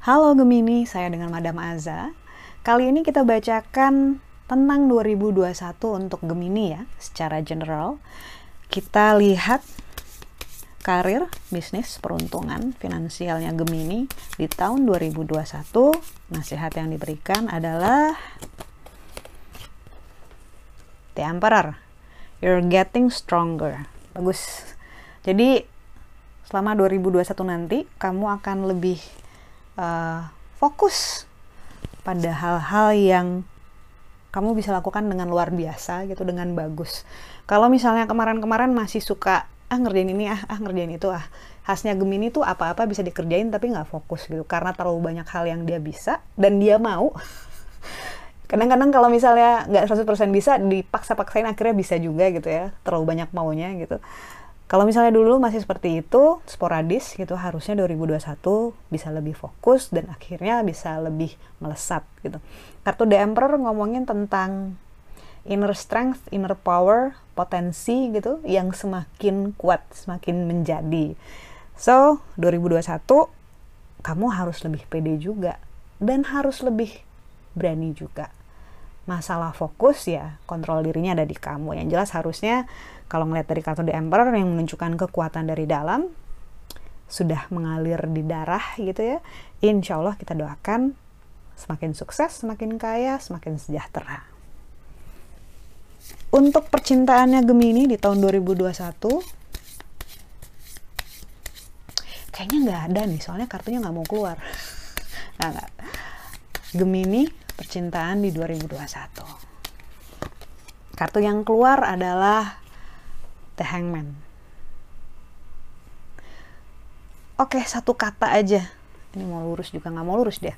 Halo Gemini, saya dengan Madam Aza. Kali ini kita bacakan tentang 2021 untuk Gemini ya, secara general. Kita lihat karir, bisnis, peruntungan, finansialnya Gemini di tahun 2021. Nasihat yang diberikan adalah The Emperor. You're getting stronger. Bagus. Jadi selama 2021 nanti kamu akan lebih uh, fokus pada hal-hal yang kamu bisa lakukan dengan luar biasa gitu dengan bagus. Kalau misalnya kemarin-kemarin masih suka ah ngerjain ini ah ah ngerjain itu ah khasnya Gemini tuh apa-apa bisa dikerjain tapi nggak fokus gitu karena terlalu banyak hal yang dia bisa dan dia mau kadang-kadang kalau misalnya nggak 100% bisa dipaksa-paksain akhirnya bisa juga gitu ya terlalu banyak maunya gitu kalau misalnya dulu masih seperti itu, sporadis gitu, harusnya 2021 bisa lebih fokus dan akhirnya bisa lebih melesat gitu. Kartu The Emperor ngomongin tentang inner strength, inner power, potensi gitu yang semakin kuat, semakin menjadi. So, 2021 kamu harus lebih pede juga dan harus lebih berani juga. Masalah fokus ya, kontrol dirinya ada di kamu. Yang jelas harusnya kalau ngeliat dari kartu The Emperor yang menunjukkan kekuatan dari dalam, sudah mengalir di darah gitu ya. Insya Allah kita doakan semakin sukses, semakin kaya, semakin sejahtera. Untuk percintaannya Gemini di tahun 2021, kayaknya nggak ada nih, soalnya kartunya nggak mau keluar. Nah. Gemini, percintaan di 2021. Kartu yang keluar adalah The Hangman. Oke, satu kata aja. Ini mau lurus juga nggak mau lurus deh.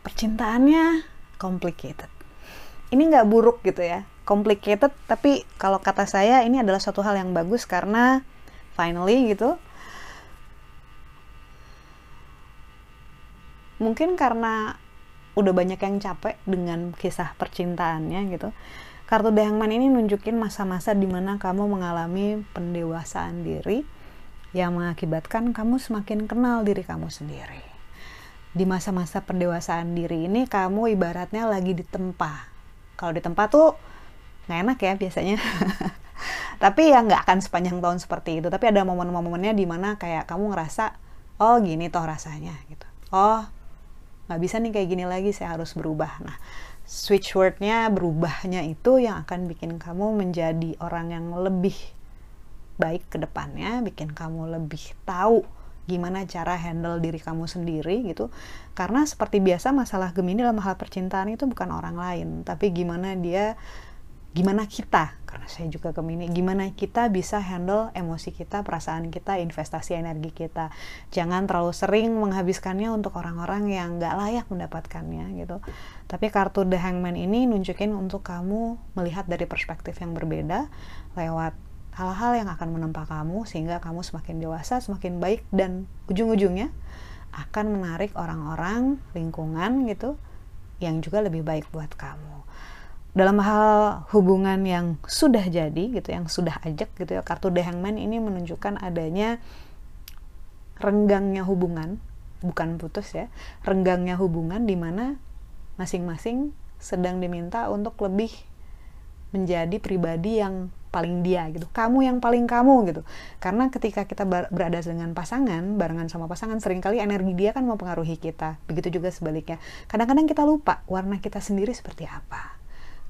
Percintaannya complicated. Ini nggak buruk gitu ya. Complicated, tapi kalau kata saya ini adalah suatu hal yang bagus karena finally gitu. Mungkin karena udah banyak yang capek dengan kisah percintaannya gitu Kartu The Hangman ini nunjukin masa-masa di mana kamu mengalami pendewasaan diri yang mengakibatkan kamu semakin kenal diri kamu sendiri. Di masa-masa pendewasaan diri ini kamu ibaratnya lagi ditempa. Kalau ditempa tuh nggak enak ya biasanya. tapi ya nggak akan sepanjang tahun seperti itu. Tapi ada momen-momennya di mana kayak kamu ngerasa, oh gini toh rasanya gitu. Oh nggak bisa nih kayak gini lagi, saya harus berubah. Nah switch wordnya berubahnya itu yang akan bikin kamu menjadi orang yang lebih baik ke depannya, bikin kamu lebih tahu gimana cara handle diri kamu sendiri gitu. Karena seperti biasa masalah Gemini dalam hal percintaan itu bukan orang lain, tapi gimana dia gimana kita karena saya juga Gemini gimana kita bisa handle emosi kita perasaan kita investasi energi kita. Jangan terlalu sering menghabiskannya untuk orang-orang yang nggak layak mendapatkannya gitu. Tapi kartu The Hangman ini nunjukin untuk kamu melihat dari perspektif yang berbeda lewat hal-hal yang akan menempa kamu sehingga kamu semakin dewasa semakin baik dan ujung-ujungnya akan menarik orang-orang lingkungan gitu yang juga lebih baik buat kamu dalam hal hubungan yang sudah jadi gitu yang sudah ajak gitu ya kartu The Hangman ini menunjukkan adanya renggangnya hubungan bukan putus ya renggangnya hubungan di mana masing-masing sedang diminta untuk lebih menjadi pribadi yang paling dia gitu kamu yang paling kamu gitu. Karena ketika kita berada dengan pasangan barengan sama pasangan sering kali energi dia kan mempengaruhi kita begitu juga sebaliknya. Kadang-kadang kita lupa warna kita sendiri seperti apa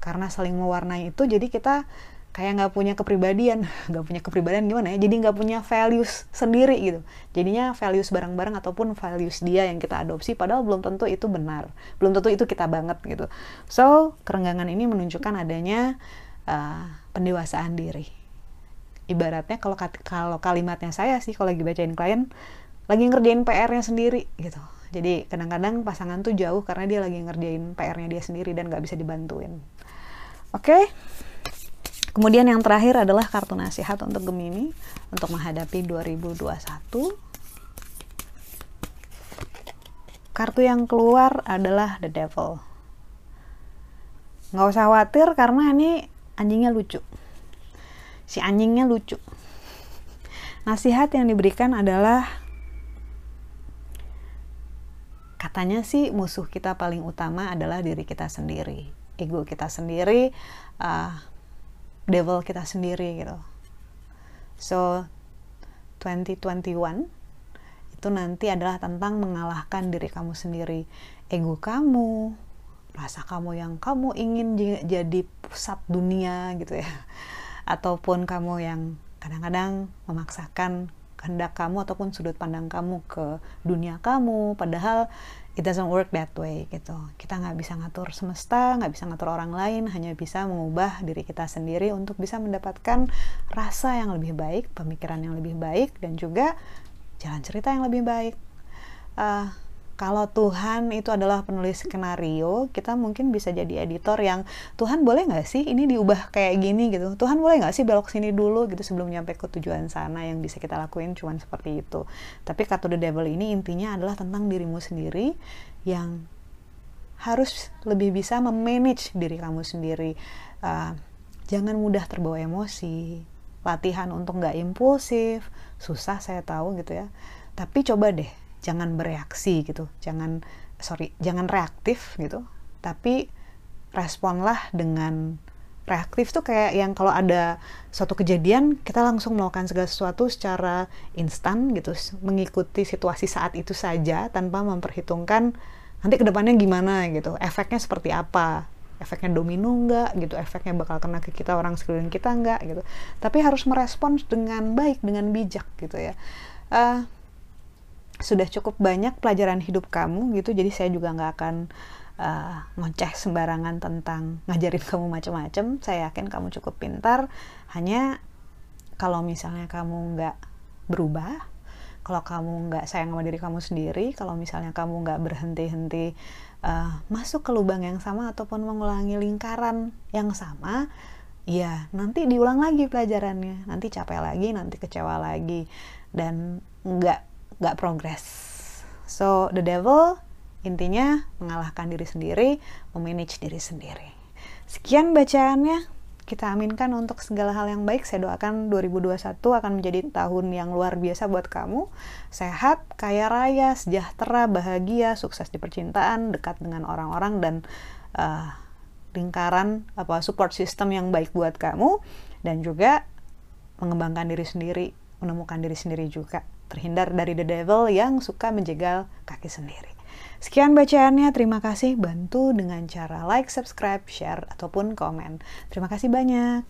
karena saling mewarnai itu jadi kita kayak nggak punya kepribadian. Nggak punya kepribadian gimana ya? Jadi nggak punya values sendiri gitu. Jadinya values bareng-bareng ataupun values dia yang kita adopsi padahal belum tentu itu benar. Belum tentu itu kita banget gitu. So kerenggangan ini menunjukkan adanya uh, pendewasaan diri. Ibaratnya kalau kalau kalimatnya saya sih kalau lagi bacain klien lagi ngerjain PR-nya sendiri gitu. Jadi kadang-kadang pasangan tuh jauh karena dia lagi ngerjain PR-nya dia sendiri dan nggak bisa dibantuin Oke. Okay? Kemudian yang terakhir adalah kartu nasihat untuk Gemini untuk menghadapi 2021. Kartu yang keluar adalah The Devil. Nggak usah khawatir karena ini anjingnya lucu si anjingnya lucu nasihat yang diberikan adalah katanya sih musuh kita paling utama adalah diri kita sendiri ego kita sendiri uh, devil kita sendiri gitu. So 2021 itu nanti adalah tentang mengalahkan diri kamu sendiri. Ego kamu rasa kamu yang kamu ingin jadi pusat dunia gitu ya. Ataupun kamu yang kadang-kadang memaksakan kehendak kamu ataupun sudut pandang kamu ke dunia kamu padahal it doesn't work that way gitu. Kita nggak bisa ngatur semesta nggak bisa ngatur orang lain hanya bisa mengubah diri kita sendiri untuk bisa mendapatkan rasa yang lebih baik pemikiran yang lebih baik dan juga jalan cerita yang lebih baik. Uh, kalau Tuhan itu adalah penulis skenario, kita mungkin bisa jadi editor yang Tuhan boleh nggak sih ini diubah kayak gini gitu. Tuhan boleh nggak sih belok sini dulu gitu sebelum nyampe ke tujuan sana yang bisa kita lakuin cuman seperti itu. Tapi kata the devil ini intinya adalah tentang dirimu sendiri yang harus lebih bisa memanage diri kamu sendiri. Uh, jangan mudah terbawa emosi. Latihan untuk nggak impulsif, susah saya tahu gitu ya. Tapi coba deh jangan bereaksi gitu. Jangan sorry jangan reaktif gitu. Tapi responlah dengan reaktif tuh kayak yang kalau ada suatu kejadian kita langsung melakukan segala sesuatu secara instan gitu. Mengikuti situasi saat itu saja tanpa memperhitungkan nanti ke depannya gimana gitu. Efeknya seperti apa? Efeknya domino enggak gitu? Efeknya bakal kena ke kita orang sekeliling kita enggak gitu? Tapi harus merespons dengan baik dengan bijak gitu ya. Uh, sudah cukup banyak pelajaran hidup kamu gitu jadi saya juga nggak akan uh, sembarangan tentang ngajarin kamu macam-macam saya yakin kamu cukup pintar. Hanya kalau misalnya kamu nggak berubah kalau kamu nggak sayang sama diri kamu sendiri kalau misalnya kamu nggak berhenti-henti uh, masuk ke lubang yang sama ataupun mengulangi lingkaran yang sama ya nanti diulang lagi pelajarannya. Nanti capek lagi nanti kecewa lagi dan nggak nggak progres. So the devil intinya mengalahkan diri sendiri, memanage diri sendiri. Sekian bacaannya. Kita aminkan untuk segala hal yang baik. Saya doakan 2021 akan menjadi tahun yang luar biasa buat kamu. Sehat, kaya raya, sejahtera, bahagia, sukses di percintaan, dekat dengan orang-orang dan uh, lingkaran apa support system yang baik buat kamu dan juga mengembangkan diri sendiri, menemukan diri sendiri juga terhindar dari the devil yang suka menjegal kaki sendiri. Sekian bacaannya, terima kasih. Bantu dengan cara like, subscribe, share, ataupun komen. Terima kasih banyak.